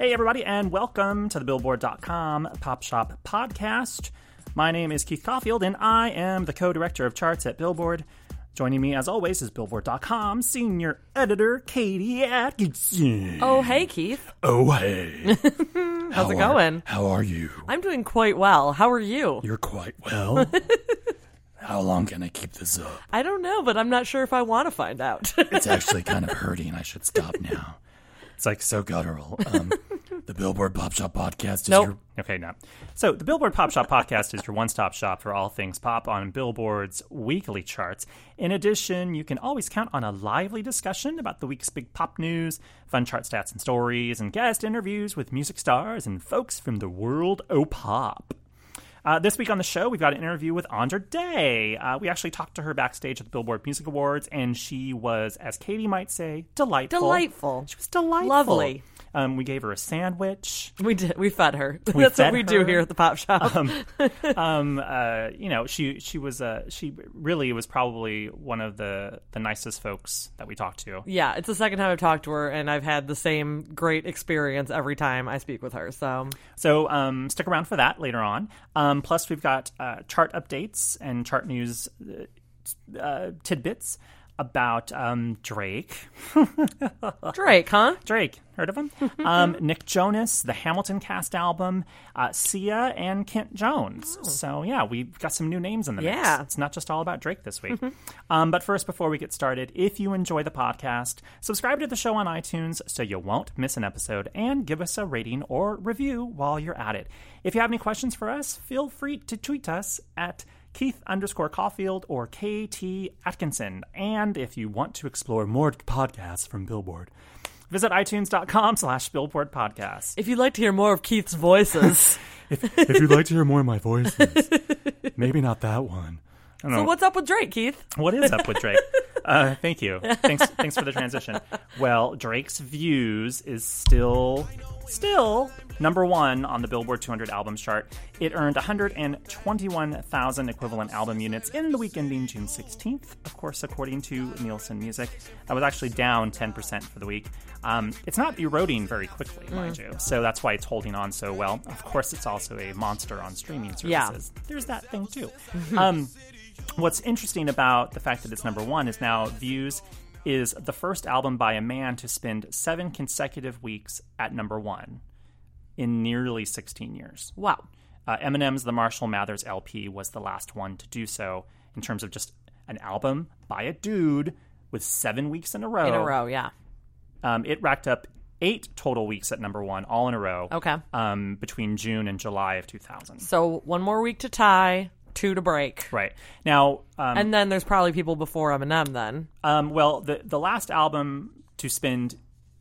Hey, everybody, and welcome to the Billboard.com Pop Shop Podcast. My name is Keith Caulfield, and I am the co director of charts at Billboard. Joining me, as always, is Billboard.com senior editor Katie Atkinson. Oh, hey, Keith. Oh, hey. How's it going? How are you? I'm doing quite well. How are you? You're quite well. how long can I keep this up? I don't know, but I'm not sure if I want to find out. It's actually kind of hurting. I should stop now. It's like so guttural. Um, the Billboard Pop Shop Podcast is Nope. your Okay, no. So, the Billboard Pop Shop Podcast is your one stop shop for all things pop on Billboard's weekly charts. In addition, you can always count on a lively discussion about the week's big pop news, fun chart stats and stories, and guest interviews with music stars and folks from the world of pop. Uh, this week on the show, we've got an interview with Andra Day. Uh, we actually talked to her backstage at the Billboard Music Awards, and she was, as Katie might say, delightful. Delightful. She was delightful. Lovely. Um, we gave her a sandwich. we did. We fed her. We That's fed what we do here at the Pop Shop. um, uh, you know, she she was uh, she really was probably one of the the nicest folks that we talked to. yeah, it's the second time I've talked to her, and I've had the same great experience every time I speak with her. So, So um, stick around for that later on. Um, plus, we've got uh, chart updates and chart news uh, uh, tidbits about um, Drake. Drake, huh? Drake, heard of him? um, Nick Jonas, the Hamilton cast album, uh, Sia, and Kent Jones. So yeah, we've got some new names in the mix. Yeah. It's not just all about Drake this week. um, but first, before we get started, if you enjoy the podcast, subscribe to the show on iTunes so you won't miss an episode, and give us a rating or review while you're at it. If you have any questions for us, feel free to tweet us at Keith underscore Caulfield or Katie Atkinson. And if you want to explore more podcasts from Billboard, visit itunes.com slash billboard podcast. If you'd like to hear more of Keith's voices, If, if you'd like to hear more of my voices, maybe not that one. So know. what's up with Drake, Keith? What is up with Drake? Uh, thank you. Thanks, thanks for the transition. Well, Drake's Views is still, still number one on the Billboard 200 albums chart. It earned 121,000 equivalent album units in the week ending June 16th, of course, according to Nielsen Music. That was actually down 10% for the week. Um, it's not eroding very quickly, mind you, so that's why it's holding on so well. Of course, it's also a monster on streaming services. Yeah. There's that thing too. um, What's interesting about the fact that it's number one is now Views is the first album by a man to spend seven consecutive weeks at number one in nearly 16 years. Wow. Uh, Eminem's The Marshall Mathers LP was the last one to do so in terms of just an album by a dude with seven weeks in a row. In a row, yeah. Um, it racked up eight total weeks at number one, all in a row. Okay. Um, between June and July of 2000. So one more week to tie, two to break. Right. Now, um, And then there's probably people before Eminem then. Um, well, the the last album to spend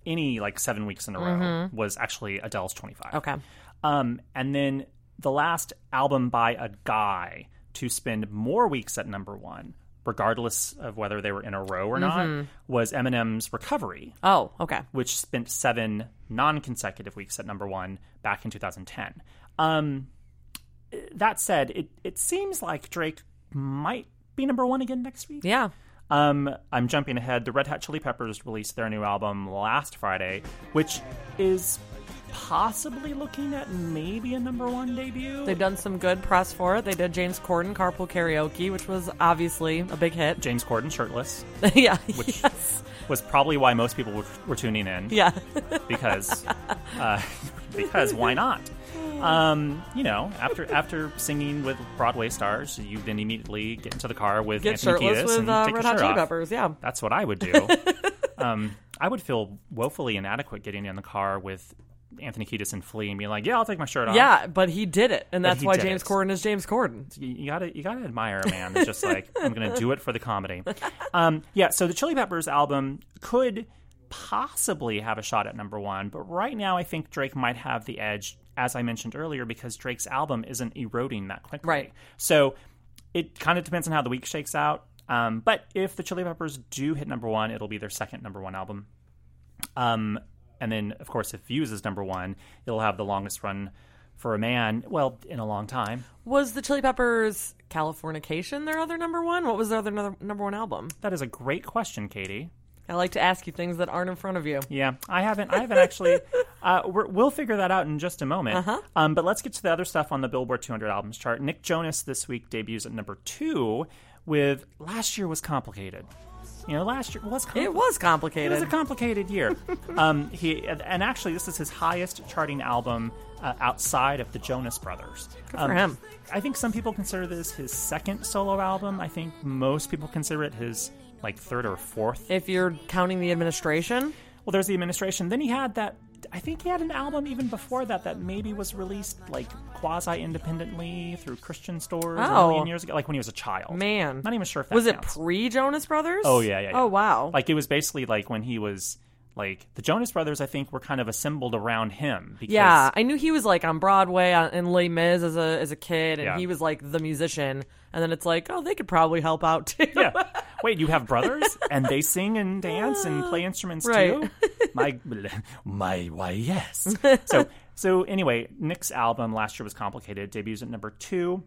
any like seven weeks in a row was actually Adele's Twenty Five. Okay. Um, and then the last album by a guy to spend more weeks at number one, regardless of whether they were in a row or not, was Eminem's Recovery, Oh, okay. which spent seven non-consecutive weeks at number one back in 2010. Um, that said, it it seems like Drake might be number one again next week. Yeah. Um, I'm jumping ahead. The Red Hot Chili Peppers released their new album last Friday, which is possibly looking at maybe a number one debut. They've done some good press for it. They did James Corden Carpool Karaoke, which was obviously a big hit. James Corden shirtless yeah. Which- yes. was probably why most people were, were tuning in Yeah. because uh, because why not? Um, you know, after after singing with Broadway stars, you then immediately get into the car with Get Anthony shirtless Kiedis with and uh, take Red your Hot shirt Chili off. Peppers. Yeah. That's what I would do. um, I would feel woefully inadequate getting in the car with Anthony Kiedis and Flea and being like, "Yeah, I'll take my shirt off." Yeah, but he did it, and But that's he why did James it. Corden is James Corden. you, you gotta you gotta admire a man that's just like I'm gonna do it for the comedy. Um, yeah, so the Chili Peppers album could possibly have a shot at number one, but right now I think Drake might have the edge, as I mentioned earlier, because Drake's album isn't eroding that quickly. Right. So it kind of depends on how the week shakes out. Um, but if the Chili Peppers do hit number one, it'll be their second number one album. Um, and then, of course, if Views is number one, it'll have the longest run for a man, well, in a long time. Was the Chili Peppers Californication their other number one? What was their other number, number one album? That is a great question, Katie. I like to ask you things that aren't in front of you. Yeah, I haven't. I haven't actually. Uh, we're, we'll figure that out in just a moment. Uh-huh. Um, but let's get to the other stuff on the Billboard 200 albums chart. Nick Jonas this week debuts at number two. With last year was complicated. You know, last year was complicated. It was complicated. It was a complicated year. um, he and actually, this is his highest charting album uh, outside of the Jonas Brothers. Good for him. I think some people consider this his second solo album. I think most people consider it his like third or fourth. if you're counting the administration, Well, there's the administration. Then he had that. I think he had an album even before that that maybe was released like quasi independently through Christian stores a Oh. million years ago, like when he was a child. man, not even sure if that was it counts. pre Jonas Brothers? Oh, yeah, yeah, yeah. Oh wow. like it was basically like when he was like the Jonas Brothers. I think were kind of assembled around him. Because, yeah, I knew he was like on Broadway on, in Les Mis as a as a kid, and Yeah. he was like the musician. And then it's like, oh, they could probably help out too. yeah. Wait, you have brothers and they sing and dance and play instruments Right. too? My, My, why, yes. so so anyway, Nick's album last year was complicated. Debuts at number two.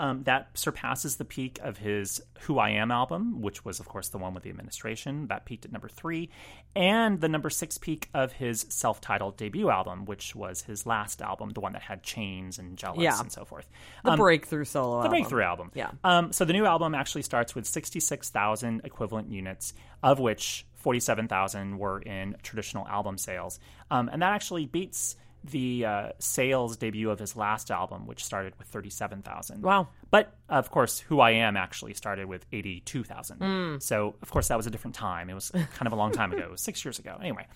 Um, that surpasses the peak of his Who I Am album, which was, of course, the one with the administration. That peaked at number three. And the number six peak of his self titled debut album, which was his last album, the one that had Chains and Jealous Yeah. and so forth. the Um, breakthrough solo. the album. breakthrough album. Yeah. Um, so the new album actually starts with 66,000 equivalent units, of which 47,000 were in traditional album sales. Um, and that actually beats the uh, sales debut of his last album, which started with 37,000. Wow. But of course, Who I Am actually started with 82,000. Hmm. So, of course, that was a different time. It was kind of a long time ago, It was six years ago. Anyway.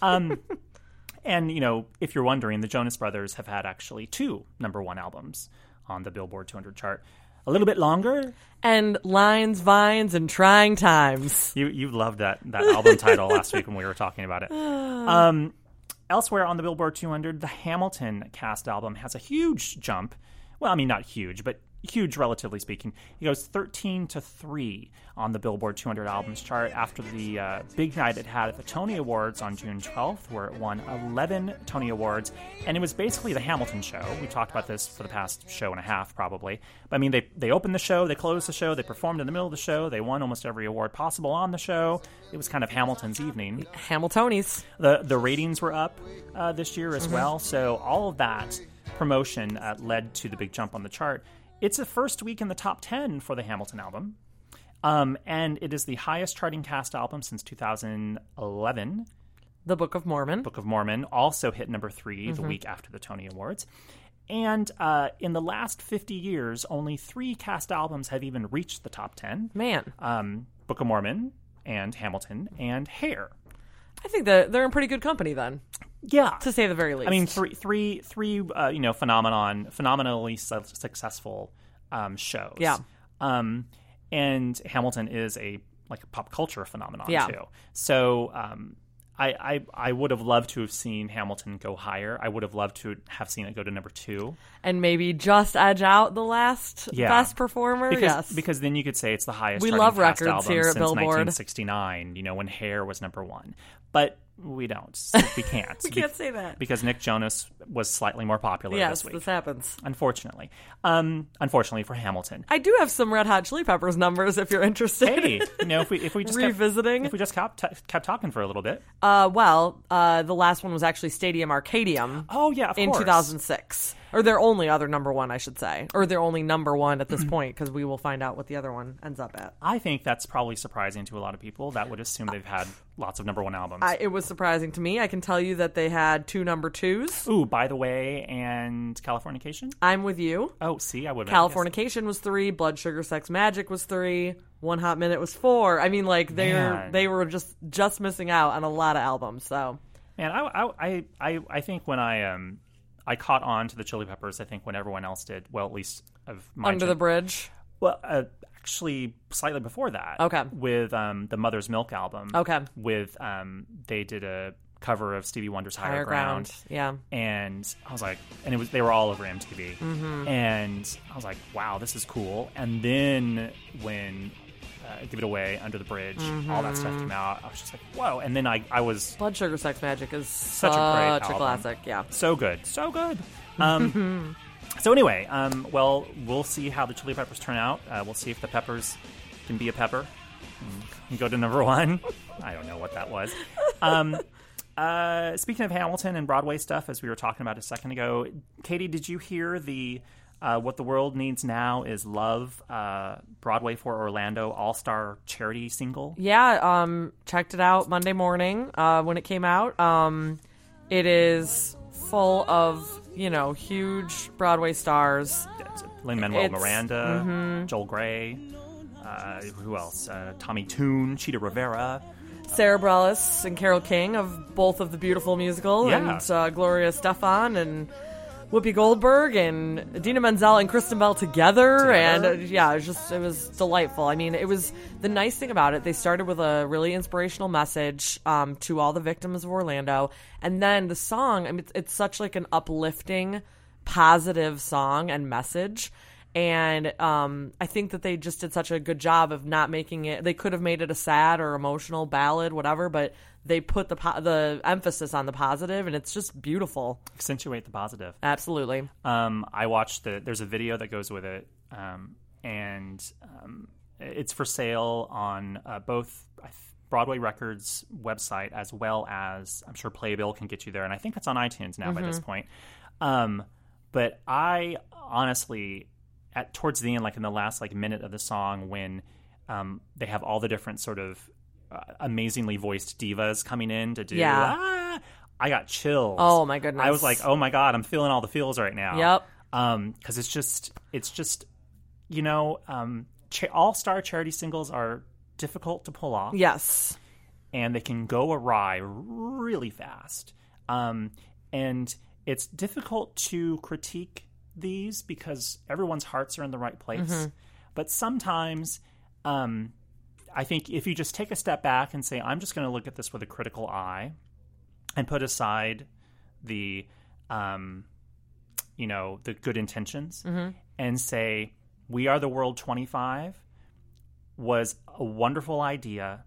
Um, and, you know, if you're wondering, the Jonas Brothers have had actually two number one albums on the Billboard 200 chart. A little bit longer. And lines, vines, and trying times. You you loved that that album title last week when we were talking about it. Um, elsewhere on the Billboard 200, the Hamilton cast album has a huge jump. Well, I mean not huge, but huge relatively speaking. It goes 13 to 3 on the Billboard 200 albums chart after the uh, big night it had at the Tony Awards on June 12th, where it won 11 Tony Awards. And it was basically the Hamilton show. We talked about this for the past show and a half, probably. But I mean, they, they opened the show, they closed the show, they performed in the middle of the show, they won almost every award possible on the show. It was kind of Hamilton's evening. Hamiltonies. The the ratings were up uh, this year as well, so all of that promotion uh, led to the big jump on the chart. It's the first week in the top ten for the Hamilton album, um, and it is the highest charting cast album since 2011. The Book of Mormon. Book of Mormon also hit number 3 the week after the Tony Awards. And uh, in the last 50 years, only three cast albums have even reached the top 10 Man, um, Book of Mormon and Hamilton and Hair. I think that they're in pretty good company then, Yeah. to say the very least. I mean, three, three, three. Uh, you know, phenomenon, phenomenally su- successful um, shows. Yeah. Um, and Hamilton is a like a pop culture phenomenon Yeah. too. So, um, I, I, I would have loved to have seen Hamilton go higher. I would have loved to have seen it go to number two. and maybe just edge out the last Yeah. best performer. Because, yes, because then you could say it's the highest. We love records here at since Billboard. 1969. You know, when Hair was number one, but we don't. We can't. we can't say that. because Nick Jonas was slightly more popular yes, this week. this happens. unfortunately. Um, unfortunately for Hamilton. I do have some Red Hot Chili Peppers numbers if you're interested. Hey, you know, if we if we just Revisiting. kept, if we just kept, kept talking for a little bit. Uh, well, uh, the last one was actually Stadium Arcadium Oh yeah, of in course. 2006, or their only other number one, I should say, or their only number one at this point, because we will find out what the other one ends up at. I think that's probably surprising to a lot of people. That would assume they've had lots of number one albums. I, it was surprising to me. I can tell you that they had two number twos. Ooh, by the way, and Californication. I'm with you. Oh, see, I would. Have Californication was three. Blood Sugar Sex Magik was three. One Hot Minute was four. I mean, like they were they were just just missing out on a lot of albums. So man, I, I, I, I, think when I um, I caught on to the Chili Peppers. I think when everyone else did. Well, at least of my Under the Bridge. Well, uh, actually, slightly before that. Okay. With um, the Mother's Milk album. Okay. With um, they did a cover of Stevie Wonder's Higher, Higher Ground. Ground. Yeah. And I was like, and it was they were all over MTV. Mm-hmm. And I was like, wow, this is cool. And then when uh, Give It Away, Under the Bridge, all that Mm-hmm. stuff came out, I was just like, whoa. And then I, I was Blood Sugar Sex Magik is Such such, a great a album. classic. Yeah. so good, so good. Um, so anyway, um, well, we'll see how the Chili Peppers turn out. Uh, we'll see if the Peppers can be a pepper and go to number one. I don't know what that was. Um, uh, speaking of Hamilton and Broadway stuff, as we were talking about a second ago, Katie, did you hear the uh, "What the World Needs Now Is Love" uh, Broadway for Orlando All Star charity single? Yeah, um, checked it out Monday morning uh, when it came out. Um, it is full of you know huge Broadway stars. Lin Manuel Miranda, Joel Grey, uh, who else? Uh, Tommy Tune, Chita Rivera. Sara Bareilles and Carole King of both of the beautiful musical, Yeah. and uh, Gloria Estefan and Whoopi Goldberg and Idina Menzel and Kristen Bell together, Together. and uh, yeah, it was just it was delightful. I mean, it was the nice thing about it. They started with a really inspirational message um, to all the victims of Orlando, and then the song. I mean, it's, it's such like an uplifting, positive song and message. And um, I think that they just did such a good job of not making it. They could have made it a sad or emotional ballad, whatever, but they put the po- the emphasis on the positive, and it's just beautiful. Accentuate the positive. Absolutely. Um, I watched the. There's a video that goes with it, um, and um, it's for sale on uh, both Broadway Records website as well as I'm sure Playbill can get you there, and I think it's on iTunes now by this point. Um, but I honestly, at towards the end, like in the last like minute of the song, when um, they have all the different sort of uh, amazingly voiced divas coming in to do, Yeah. ah, I got chills. Oh, my goodness. I was like, oh my god, I'm feeling all the feels right now. Yep. Um, because it's just, it's just, you know, um, cha- all star charity singles are difficult to pull off Yes. and they can go awry really fast. Um, and it's difficult to critique these because everyone's hearts are in the right place. But sometimes, um, I think if you just take a step back and say, I'm just going to look at this with a critical eye and put aside the, um, you know, the good intentions and say, We Are the World 25 was a wonderful idea,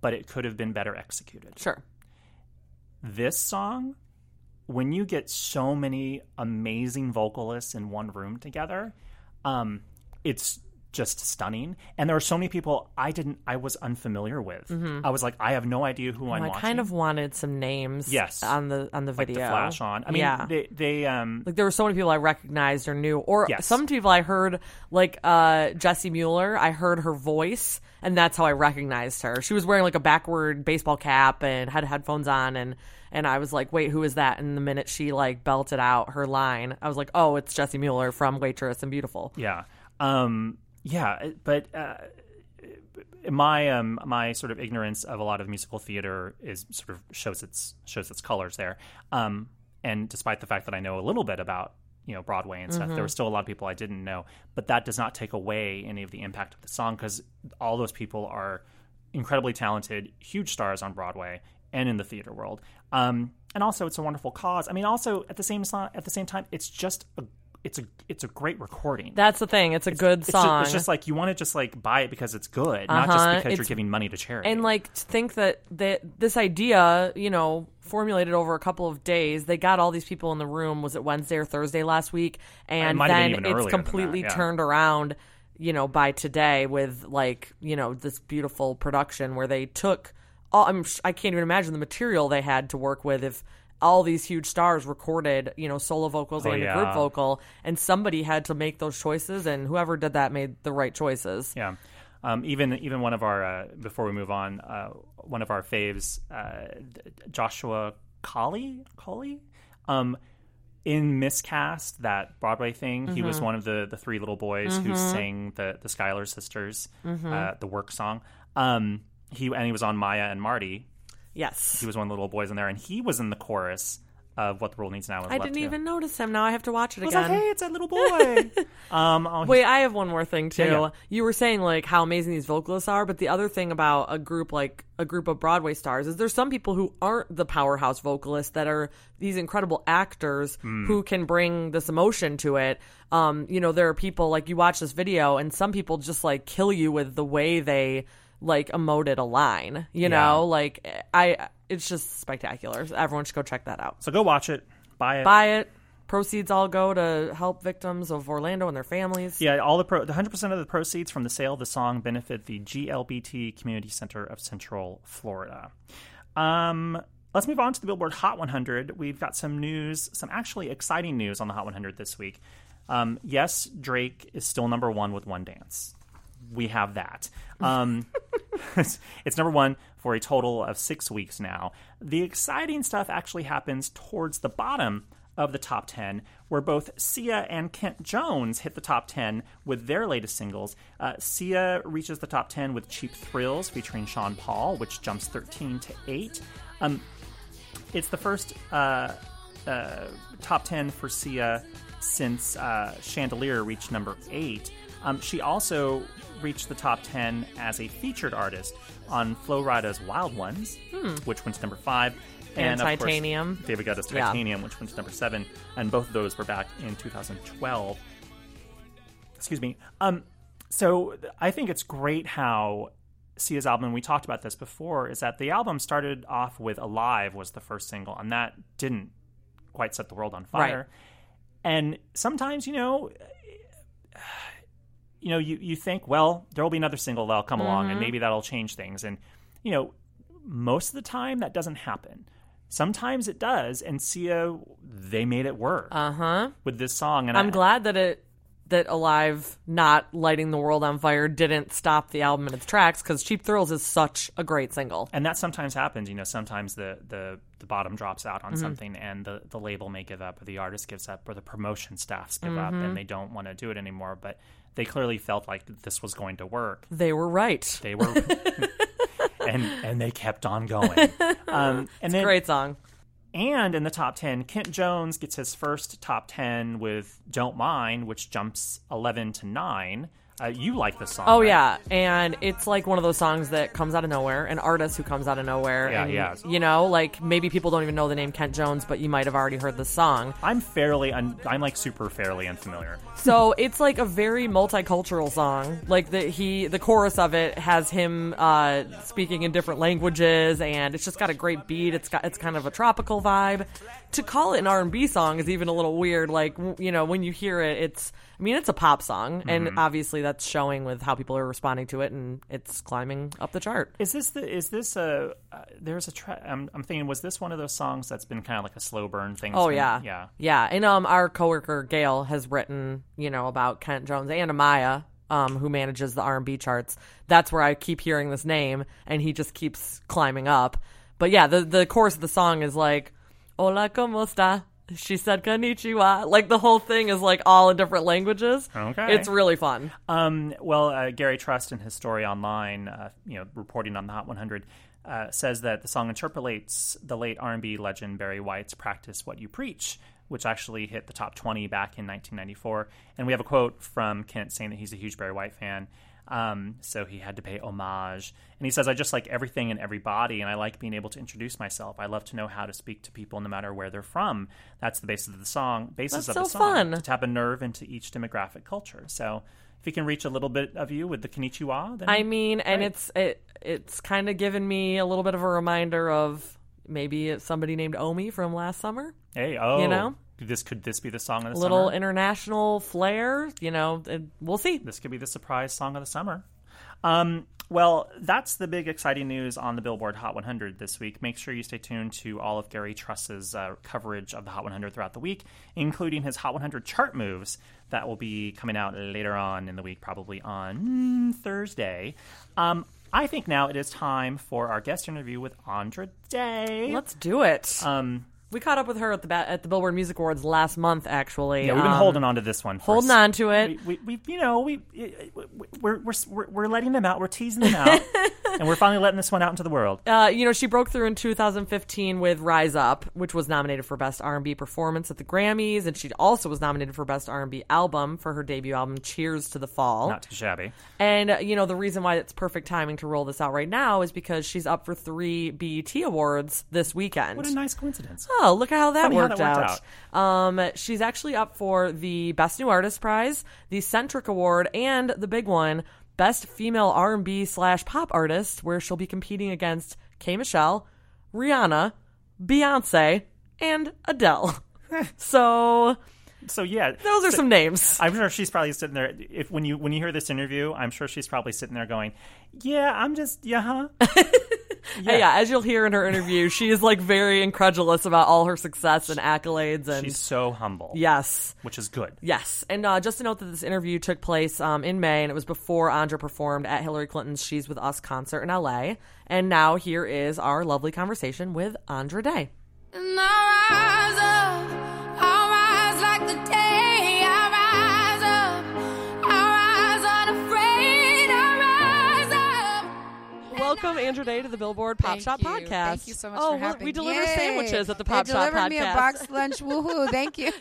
but it could have been better executed. Sure. This song, when you get so many amazing vocalists in one room together, um, it's just stunning. And there are so many people I didn't, I was unfamiliar with. I was like, I have no idea who I'm I watching. kind of wanted some names. Yes. On the on the like video. the flash on. I mean, yeah. they, they, um, like there were so many people I recognized or knew, or Yes. some people I heard, like uh, Jessie Mueller. I heard her voice, and that's how I recognized her. She was wearing like a backward baseball cap and had headphones on, and and I was like, "Wait, who is that?" And the minute she like belted out her line, I was like, "Oh, it's Jessie Mueller from Waitress and Beautiful." Yeah. Um, yeah, but uh, my um, my sort of ignorance of a lot of musical theater is sort of shows its shows its colors there. Um, and despite the fact that I know a little bit about you know Broadway and stuff, there were still a lot of people I didn't know. But that does not take away any of the impact of the song because all those people are incredibly talented, huge stars on Broadway and in the theater world. Um, and also, it's a wonderful cause. I mean, also at the same at the same time, it's just a it's a it's a great recording. That's the thing; it's a good It's song. Just, it's just like you want to just like buy it because it's good, not just Uh-huh. because you're giving money to charity. and like to think that that this idea you know formulated over a couple of days they got all these people in the room was it wednesday or thursday last week and been then it's completely that, yeah. turned around you know by today with like you know this beautiful production where they took I'm, i can't even imagine the material they had to work with if all these huge stars recorded, you know, solo vocals Oh, and a group vocal, and somebody had to make those choices, and whoever did that made the right choices. yeah, um, even even one of our uh, before we move on, uh, one of our faves, uh, Joshua Colley, Colley, um, in miscast that Broadway thing, he Mm-hmm. was one of the the three little boys who sang the the Schuyler sisters, Mm-hmm. uh, the work song. Um, he and he was on Maya and Marty. Yes. He was one of the little boys in there, and he was in the chorus of "What the World Needs Now." Is I didn't even notice him. Now I have to watch it again. like, "Hey, it's that little boy." um, oh, Wait, I have one more thing too. Yeah, yeah. You were saying like how amazing these vocalists are, but the other thing about a group like a group of Broadway stars is there's some people who aren't the powerhouse vocalists that are these incredible actors Hmm. who can bring this emotion to it. Um, you know, there are people like you watch this video and some people just like kill you with the way they like emoted a line. You Yeah. know, like I it's just spectacular. Everyone should go check that out. so go watch it, buy it, Buy it. proceeds all go to help victims of Orlando and their families. Yeah, all the pro- the 100% of the proceeds from the sale of the song benefit the GLBT Community Center of Central Florida. Um, let's move on to the Billboard Hot 100. We've got some news, some actually exciting news on the Hot 100 this week. Um, yes, Drake is still number one with One Dance. We have that. Um, it's, it's number one for a total of six weeks now. The exciting stuff actually happens towards the bottom of the top 10, where both Sia and Kent Jones hit the top 10 with their latest singles. Uh, Sia reaches the top 10 with Cheap Thrills featuring Sean Paul, which jumps 13 to 8. Um, it's the first uh, uh, top 10 for Sia since uh, Chandelier reached number 8. Um, she also reached the top 10 as a featured artist on Flo Rida's Wild Ones, which went to number 5. And of course, Titanium. David Guetta's Yeah. Titanium, which went to number 7. And both of those were back in 2012 excuse me. Um, so I think it's great how Sia's album. We talked about this before. Is that the album started off with "Alive" was the first single, and that didn't quite set the world on fire. Right. And sometimes, you know, you know, you you think, well, there will be another single that'll come along, Mm-hmm. and maybe that'll change things. And you know, most of the time that doesn't happen. Sometimes it does, and Sia they made it work Uh huh. with this song. And I'm I, glad that it that Alive not lighting the world on fire didn't stop the album in its tracks because Cheap Thrills is such a great single. and that sometimes happens you know sometimes the the, the bottom drops out on something and the, the label may give up or the artist gives up or the promotion staffs give up and they don't want to do it anymore but they clearly felt like this was going to work They were right. they were and and they kept on going um, and then Great song. and in the top 10 kent jones gets his first top 10 with don't mind which jumps 11 to 9 uh, you like the song Oh right? yeah, and it's like one of those songs that comes out of nowhere, an artist who comes out of nowhere. Yeah, and, yeah. You know, like maybe people don't even know the name Kent Jones, but you might have already heard the song. i'm fairly un- i'm like super fairly unfamiliar So it's like a very multicultural song. Like the he the chorus of it has him uh, speaking in different languages, and it's just got a great beat. It's got it's kind of a tropical vibe. To call it an R and B song is even a little weird. Like you know when you hear it, it's I mean it's a pop song, and obviously that's showing with how people are responding to it, and it's climbing up the chart. Is this the is this a uh, there's a tra- I'm, I'm thinking was this one of those songs that's been kind of like a slow burn thing? Oh been- yeah, yeah. yeah. And um, our coworker Gail has written, you know, about Kent Jones and Amaya, um, who manages the R and B charts. That's where I keep hearing this name, and he just keeps climbing up. But yeah, the the chorus of the song is like, "Hola, cómo está?" She said "Konnichiwa." Like the whole thing is like all in different languages. Okay. it's really fun. Um, well, uh, Gary Trust in his story online, uh, you know, reporting on the Hot 100, uh, says that the song interpolates the late R&B legend Barry White's "Practice What You Preach," which actually hit the top 20 back in 1994. And we have a quote from Kent saying that he's a huge Barry White fan. Um, so he had to pay homage. And he says, I just like everything and everybody, and I like being able to introduce myself. I love to know how to speak to people no matter where they're from. That's the basis of the song. Basis That's of the so song. fun. To tap a nerve into each demographic culture. So if you can reach a little bit of you with the Konnichiwa, then I mean, and it's it it's kind of given me a little bit of a reminder of maybe it's somebody named Omi from last summer. hey, oh, you know? This could this be the song of the summer? A little summer? international flair. You know, we'll see. this could be the surprise song of the summer. Um, well, that's the big exciting news on the Billboard Hot 100 this week. Make sure you stay tuned to all of Gary Trust's uh, coverage of the Hot 100 throughout the week, including his Hot 100 chart moves that will be coming out later on in the week, probably on Thursday. Um, I think now it is time for our guest interview with Andra Day. Let's do it. um, we caught up with her at the ba- at the Billboard Music Awards last month. Actually, yeah, we've been Um, holding on to this one. holding on to it. We, we, we you know, we we're, we're we're we're letting them out. We're teasing them out, and we're finally letting this one out into the world. Uh, you know, she broke through in 2015 with "Rise Up," which was nominated for Best R&B Performance at the Grammys, and she also was nominated for Best R&B Album for her debut album "Cheers to the Fall." Not too shabby. And uh, you know, the reason why it's perfect timing to roll this out right now is because she's up for three BET awards this weekend. What a nice coincidence. Oh, look at how that, Funny how worked, that worked out. Um, she's actually up for the Best New Artist prize, the Centric Award, and the big one, Best Female R&B slash Pop Artist, where she'll be competing against K. Michelle, Rihanna, Beyonce, and Adele. so So yeah, those are so- some names. I'm sure she's probably sitting there. If when you when you hear this interview, I'm sure she's probably sitting there going, "Yeah, I'm just yeah, huh." Yeah. yeah, as you'll hear in her interview, she is like very incredulous about all her success and accolades and She's so humble. yes. which is good. Yes, and uh, just to note that this interview took place um, in May, and it was before Andra performed at Hillary Clinton's "She's with Us" concert in LA. And now here is our lovely conversation with Andra Day. Welcome, Andra Day, to the Billboard Pop Thank Shop you. podcast. Thank you so much oh, for we- having we deliver Yay. sandwiches at the Pop they Shop delivered me a podcast. box lunch. Woohoo! Thank you.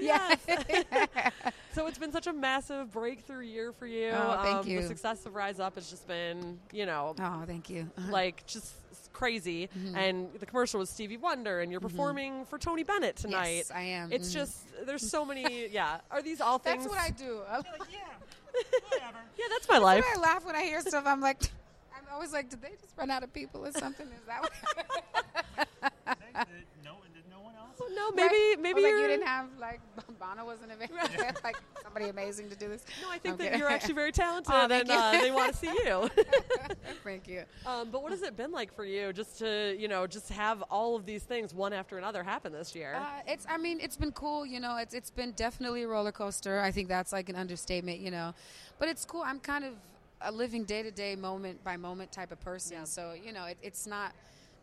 Yes. so it's been such a massive breakthrough year for you. Oh, thank Um, you. The success of Rise Up has just been, you know, Oh, thank you. like just crazy. Mm-hmm. And the commercial was Stevie Wonder, and you're performing for Tony Bennett tonight. Yes, I am. It's Mhm. just there's so many. Yeah, are these all things? That's what I do. I, Yeah, that's my life. I laugh when I hear stuff. I'm like, I'm always like, did they just run out of people or something? Is that what? no, no one else. No, maybe Right? maybe was like, you're. didn't have like Bono wasn't available. like somebody amazing to do this. no, I think I'm that kidding. you're actually very talented, Oh, and you. uh, they want to see you. Thank you. um, but what has it been like for you, just to you know, just have all of these things one after another happen this year? Uh, it's. I mean, it's been cool. You know, it's it's been definitely a roller coaster. I think that's like an understatement. You know, but it's cool. I'm kind of a living day to day, moment by moment type of person. So you know, it, it's not.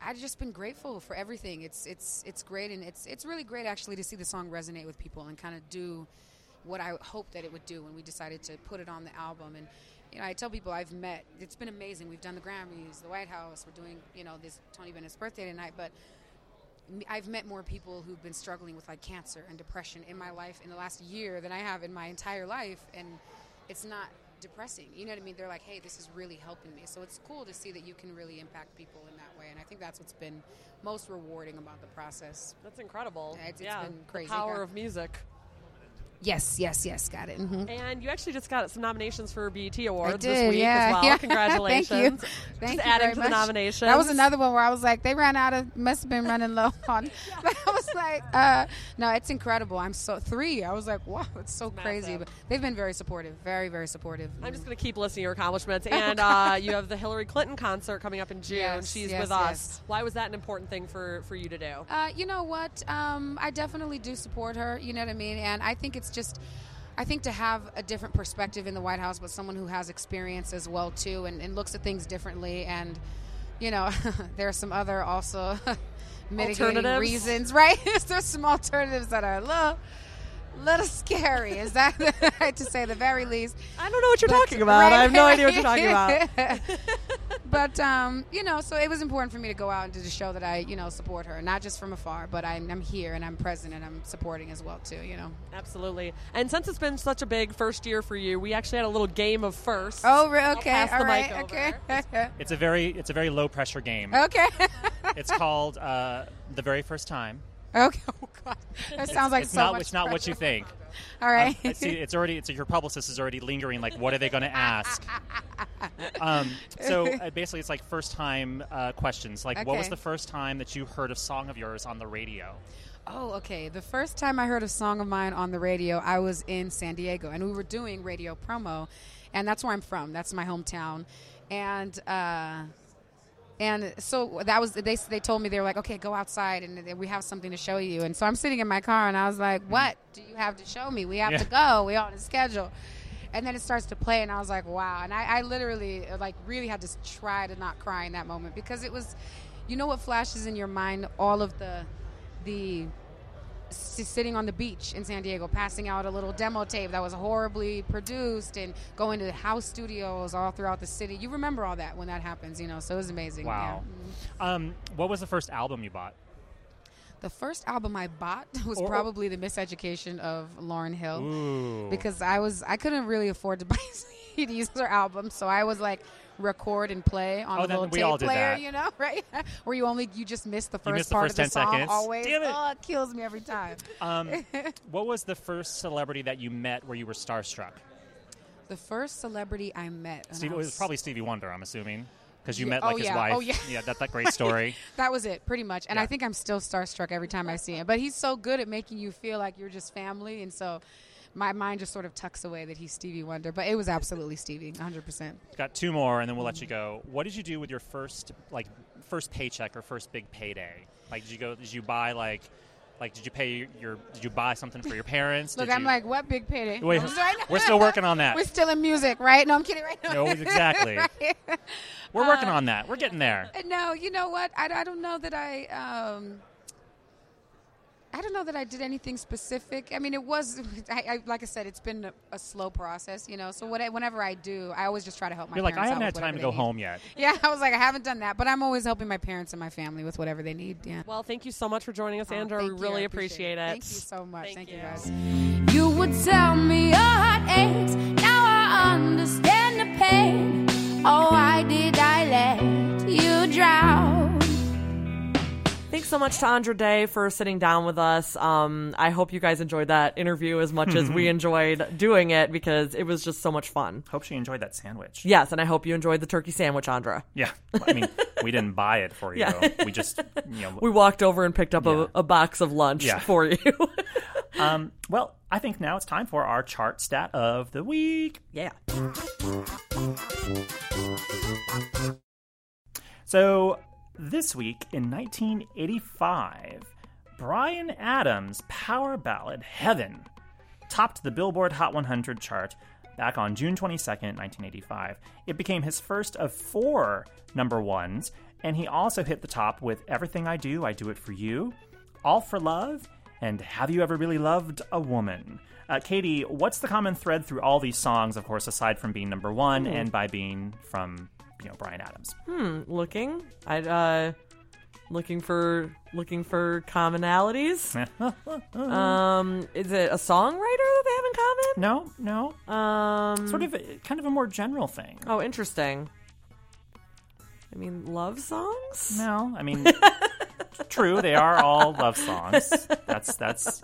I've just been grateful for everything. It's it's it's great, and it's it's really great actually to see the song resonate with people and kind of do what I hoped that it would do when we decided to put it on the album. And you know, I tell people I've met. It's been amazing. We've done the Grammys, the White House. We're doing you know this Tony Bennett's birthday tonight, but I've met more people who've been struggling with like cancer and depression in my life in the last year than I have in my entire life, and it's not depressing. You know what I mean? They're like, "Hey, this is really helping me." So it's cool to see that you can really impact people in that way, and I think that's what's been most rewarding about the process. That's incredible. Yeah, it's- it's yeah, been crazy. The power of music. Yes, yes, yes, got it. hmm And you actually just got some nominations for BET Awards did, this week yeah, as well. yeah. Congratulations. Thank you. Just you adding to the much. nominations. That was another one where I was like, they ran out of, must have been running low on. Was like, uh, no, it's incredible. I'm so three. I was like, wow, it's so crazy. massive. But they've been very supportive, very, very supportive. I'm just going to keep listing your accomplishments. And uh, you have the Hillary Clinton concert coming up in June. Yes, She's yes, with us. yes. Why was that an important thing for, for you to do? Uh, you know what? Um, I definitely do support her. You know what I mean? And I think it's just, I think to have a different perspective in the White House, but someone who has experience as well too, and, and looks at things differently. And you know, there are some other also mitigating Alternatives? reasons, right? There's some alternatives that are a little, little scary. Is that to say the very least? I don't know what you're But- talking about. right, I have no idea what you're talking about. but um, you know, so it was important for me to go out and to show that I, you know, support her, not just from afar, but I, I'm here and I'm present and I'm supporting as well too. You know. Absolutely. And since it's been such a big first year for you, we actually had a little game of first. Oh, re- I'll okay, pass the all right, mic okay, It's a very it's a very low pressure game. okay, It's called uh, the very first time. Okay. Oh God, that sounds like It's so not much it's not what you think. All right. I see. It's already. It's your publicist is already lingering. Like, what are they going to ask? um, so uh, basically, it's like first time uh, questions. Like, what was the first time that you heard a song of yours on the radio? Oh, okay. The first time I heard a song of mine on the radio, I was in San Diego, and we were doing radio promo, and that's where I'm from. That's my hometown, and uh, and so that was they. They told me they were like, okay, go outside, and we have something to show you. And so I'm sitting in my car, and I was like, mm-hmm. what do you have to show me? We have Yeah. to go. We on a schedule. And then it starts to play, and I was like, "Wow!" And I, I literally, uh, like, really had to try to not cry in that moment because it was, you know, what flashes in your mind, all of the, the sitting on the beach in San Diego, passing out a little demo tape that was horribly produced, and going to house studios all throughout the city. You remember all that when that happens, you know? So it was amazing. Wow. yeah. Um, what was the first album you bought? The first album I bought was Or- probably the Miseducation of Lauryn Hill. Ooh. because I was I couldn't really afford to buy CDs or albums, so I was like record and play on Oh, a little tape player, that. you know, right? Where you only you just miss the first missed the part first of the 10 song. seconds. Always, Damn it. oh, it kills me every time. Um, what was the first celebrity that you met where you were starstruck? The first celebrity I met, I it was probably Stevie Wonder. I'm assuming. because you Yeah. met like Oh, his yeah. wife. Oh, yeah. yeah, that's that great story. That was it, pretty much. And Yeah. I think I'm still starstruck every time I see him. But he's so good at making you feel like you're just family, and so my mind just sort of tucks away that he's Stevie Wonder. But it was absolutely Stevie, 100. percent Got two more, and then we'll let you go. What did you do with your first like first paycheck or first big payday? Like, did you go? Did you buy like like did you pay your? Did you buy something for your parents? Look, Did I'm you- like, what big payday? Wait, we're still working on that. We're still in music, right? No, I'm kidding. Right? No, exactly. Right. We're working on that. We're getting there. No, you know what? I, I don't know that I. Um, I don't know that I did anything specific. I mean, it was, I, I, like I said, it's been a, a slow process, you know. So what, whenever I do, I always just try to help my You're like, I parents haven't out had time to go need. home yet. Yeah, I was like, I haven't done that, but I'm always helping my parents and my family with whatever they need. Yeah. Well, thank you so much for joining us, Oh, Andra. thank we really I appreciate, it. Thank you so much. Thank Thank, you you. guys. You would tell me your heart aches. Now I understand the pain. Oh, I did so much to Andra Day for sitting down with us. Um, I hope you guys enjoyed that interview as much as we enjoyed doing it because it was just so much fun. Hope she enjoyed that sandwich. Yes, and I hope you enjoyed the turkey sandwich, Andra. Yeah. I mean, we didn't buy it for you. Yeah. We just, you know. We walked over and picked up Yeah. a, a box of lunch Yeah. for you. um, well, I think now it's time for our chart stat of the week. yeah. So, this week in 1985, Bryan Adams' power ballad Heaven topped the Billboard Hot 100 chart back on June 22nd, 1985. It became his first of four number ones, and he also hit the top with Everything I Do, I Do It For You, All for Love, and Have You Ever Really Loved a Woman? Uh, Katie, what's the common thread through all these songs, of course, aside from being number one and by being from, you know, Bryan Adams? Hmm, looking, I uh, looking for looking for commonalities. um, is it a songwriter that they have in common? No, no. Um, Sort of, a, kind of a more general thing. Oh, interesting. I mean, love songs. No, I mean, true. They are all love songs. That's that's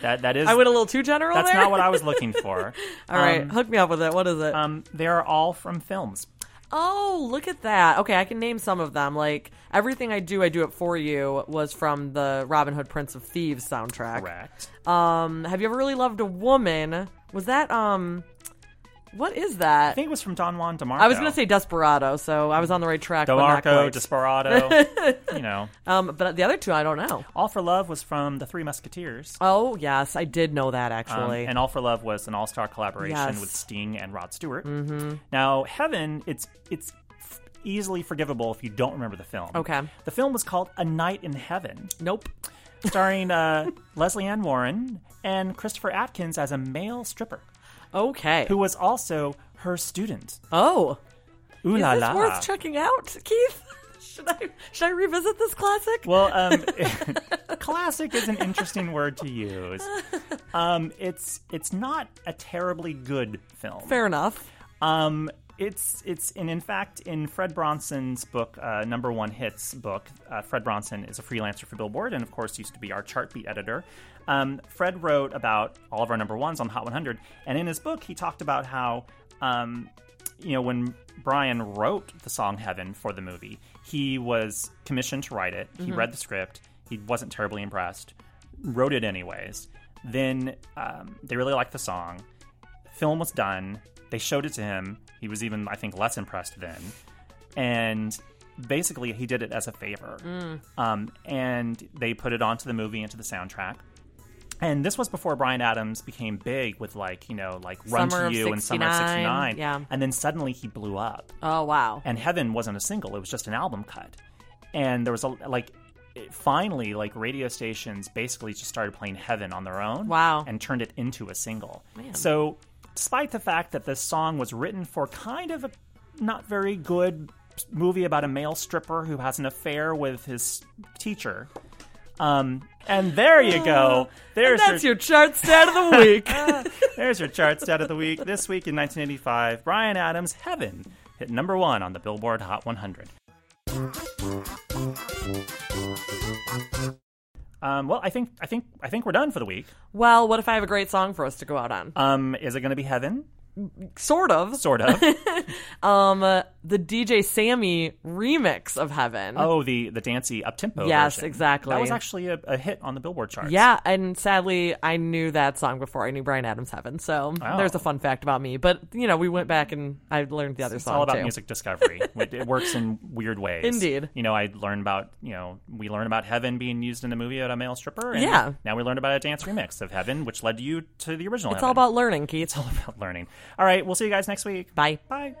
that that is. I went a little too general that's there. not what I was looking for. All right, Um, hook me up with it. What is it? um, they are all from films. Oh, look at that. Okay, I can name some of them. Like everything I do, I do it for you was from the Robin Hood Prince of Thieves soundtrack. Correct. Um, have you ever really loved a woman? Was that um, what is that? I think it was from Don Juan DeMarco. I was gonna say Desperado, so I was on the right track. DeMarco. Desperado. you know, um, but the other two I don't know. All for Love was from the Three Musketeers. Oh yes, I did know that Um, actually. and All for Love was an all-star collaboration Yes. with Sting and Rod Stewart. Mm-hmm. Now, Heaven, it's it's easily forgivable if you don't remember the film. Okay. The film was called A Night in Heaven. nope. starring uh, Lesley Ann Warren and Christopher Atkins as a male stripper Okay. who was also her student. oh, Ooh is la this la! worth checking out, Keith? Should I should I revisit this classic? well, um, classic is an interesting word to use. Um, it's it's not a terribly good film. Fair enough. Um, it's it's and in fact in Fred Bronson's book, uh, number one hits book. Uh, Fred Bronson is a freelancer for Billboard, and of course used to be our chart beat editor. Um, Fred wrote about all of our number ones on Hot 100, and in his book he talked about how um, you know when Bryan wrote the song Heaven for the movie, he was commissioned to write it. He read the script. He wasn't terribly impressed. Wrote it anyways. Then um, they really liked the song film was done. They showed it to him. He was even, I think, less impressed then. And basically, he did it as a favor. Um, and they put it onto the movie, into the soundtrack. And this was before Bryan Adams became big with, like, you know, like Run Summer to You and Summer of 69, 69. yeah. And then suddenly he blew up. Oh wow. And Heaven wasn't a single, it was just an album cut. And there was a, like, it- finally, like, radio stations basically just started playing Heaven on their own. Wow. And turned it into a single. So, despite the fact that this song was written for kind of a not very good movie about a male stripper who has an affair with his teacher. Um, and there you go. There's That's your chart stat of the week. there's your chart stat of the week. This week in 1985, Bryan Adams' Heaven hit number one on the Billboard Hot 100. Um, well, I think I think I think we're done for the week. well, what if I have a great song for us to go out on? Um, is it going to be Heaven? Sort of. Sort of. Um, uh, the DJ Sammy remix of Heaven. oh, the the dancey up tempo. Yes, exactly. That was actually a, a hit on the Billboard charts. Yeah, and sadly, I knew that song before I knew Bryan Adams' Heaven. So Oh. there's a fun fact about me. But you know, we went back and I learned the other song. It's song all about too. music discovery. it, works in weird ways. Indeed. You know, I learned about you know we learned about Heaven being used in a movie at a male stripper. And Yeah. Now we learned about a dance remix of Heaven, which led you to the original. It's Heaven. all about learning, Keith. It's all about learning. All right, we'll see you guys next week. Bye. Bye.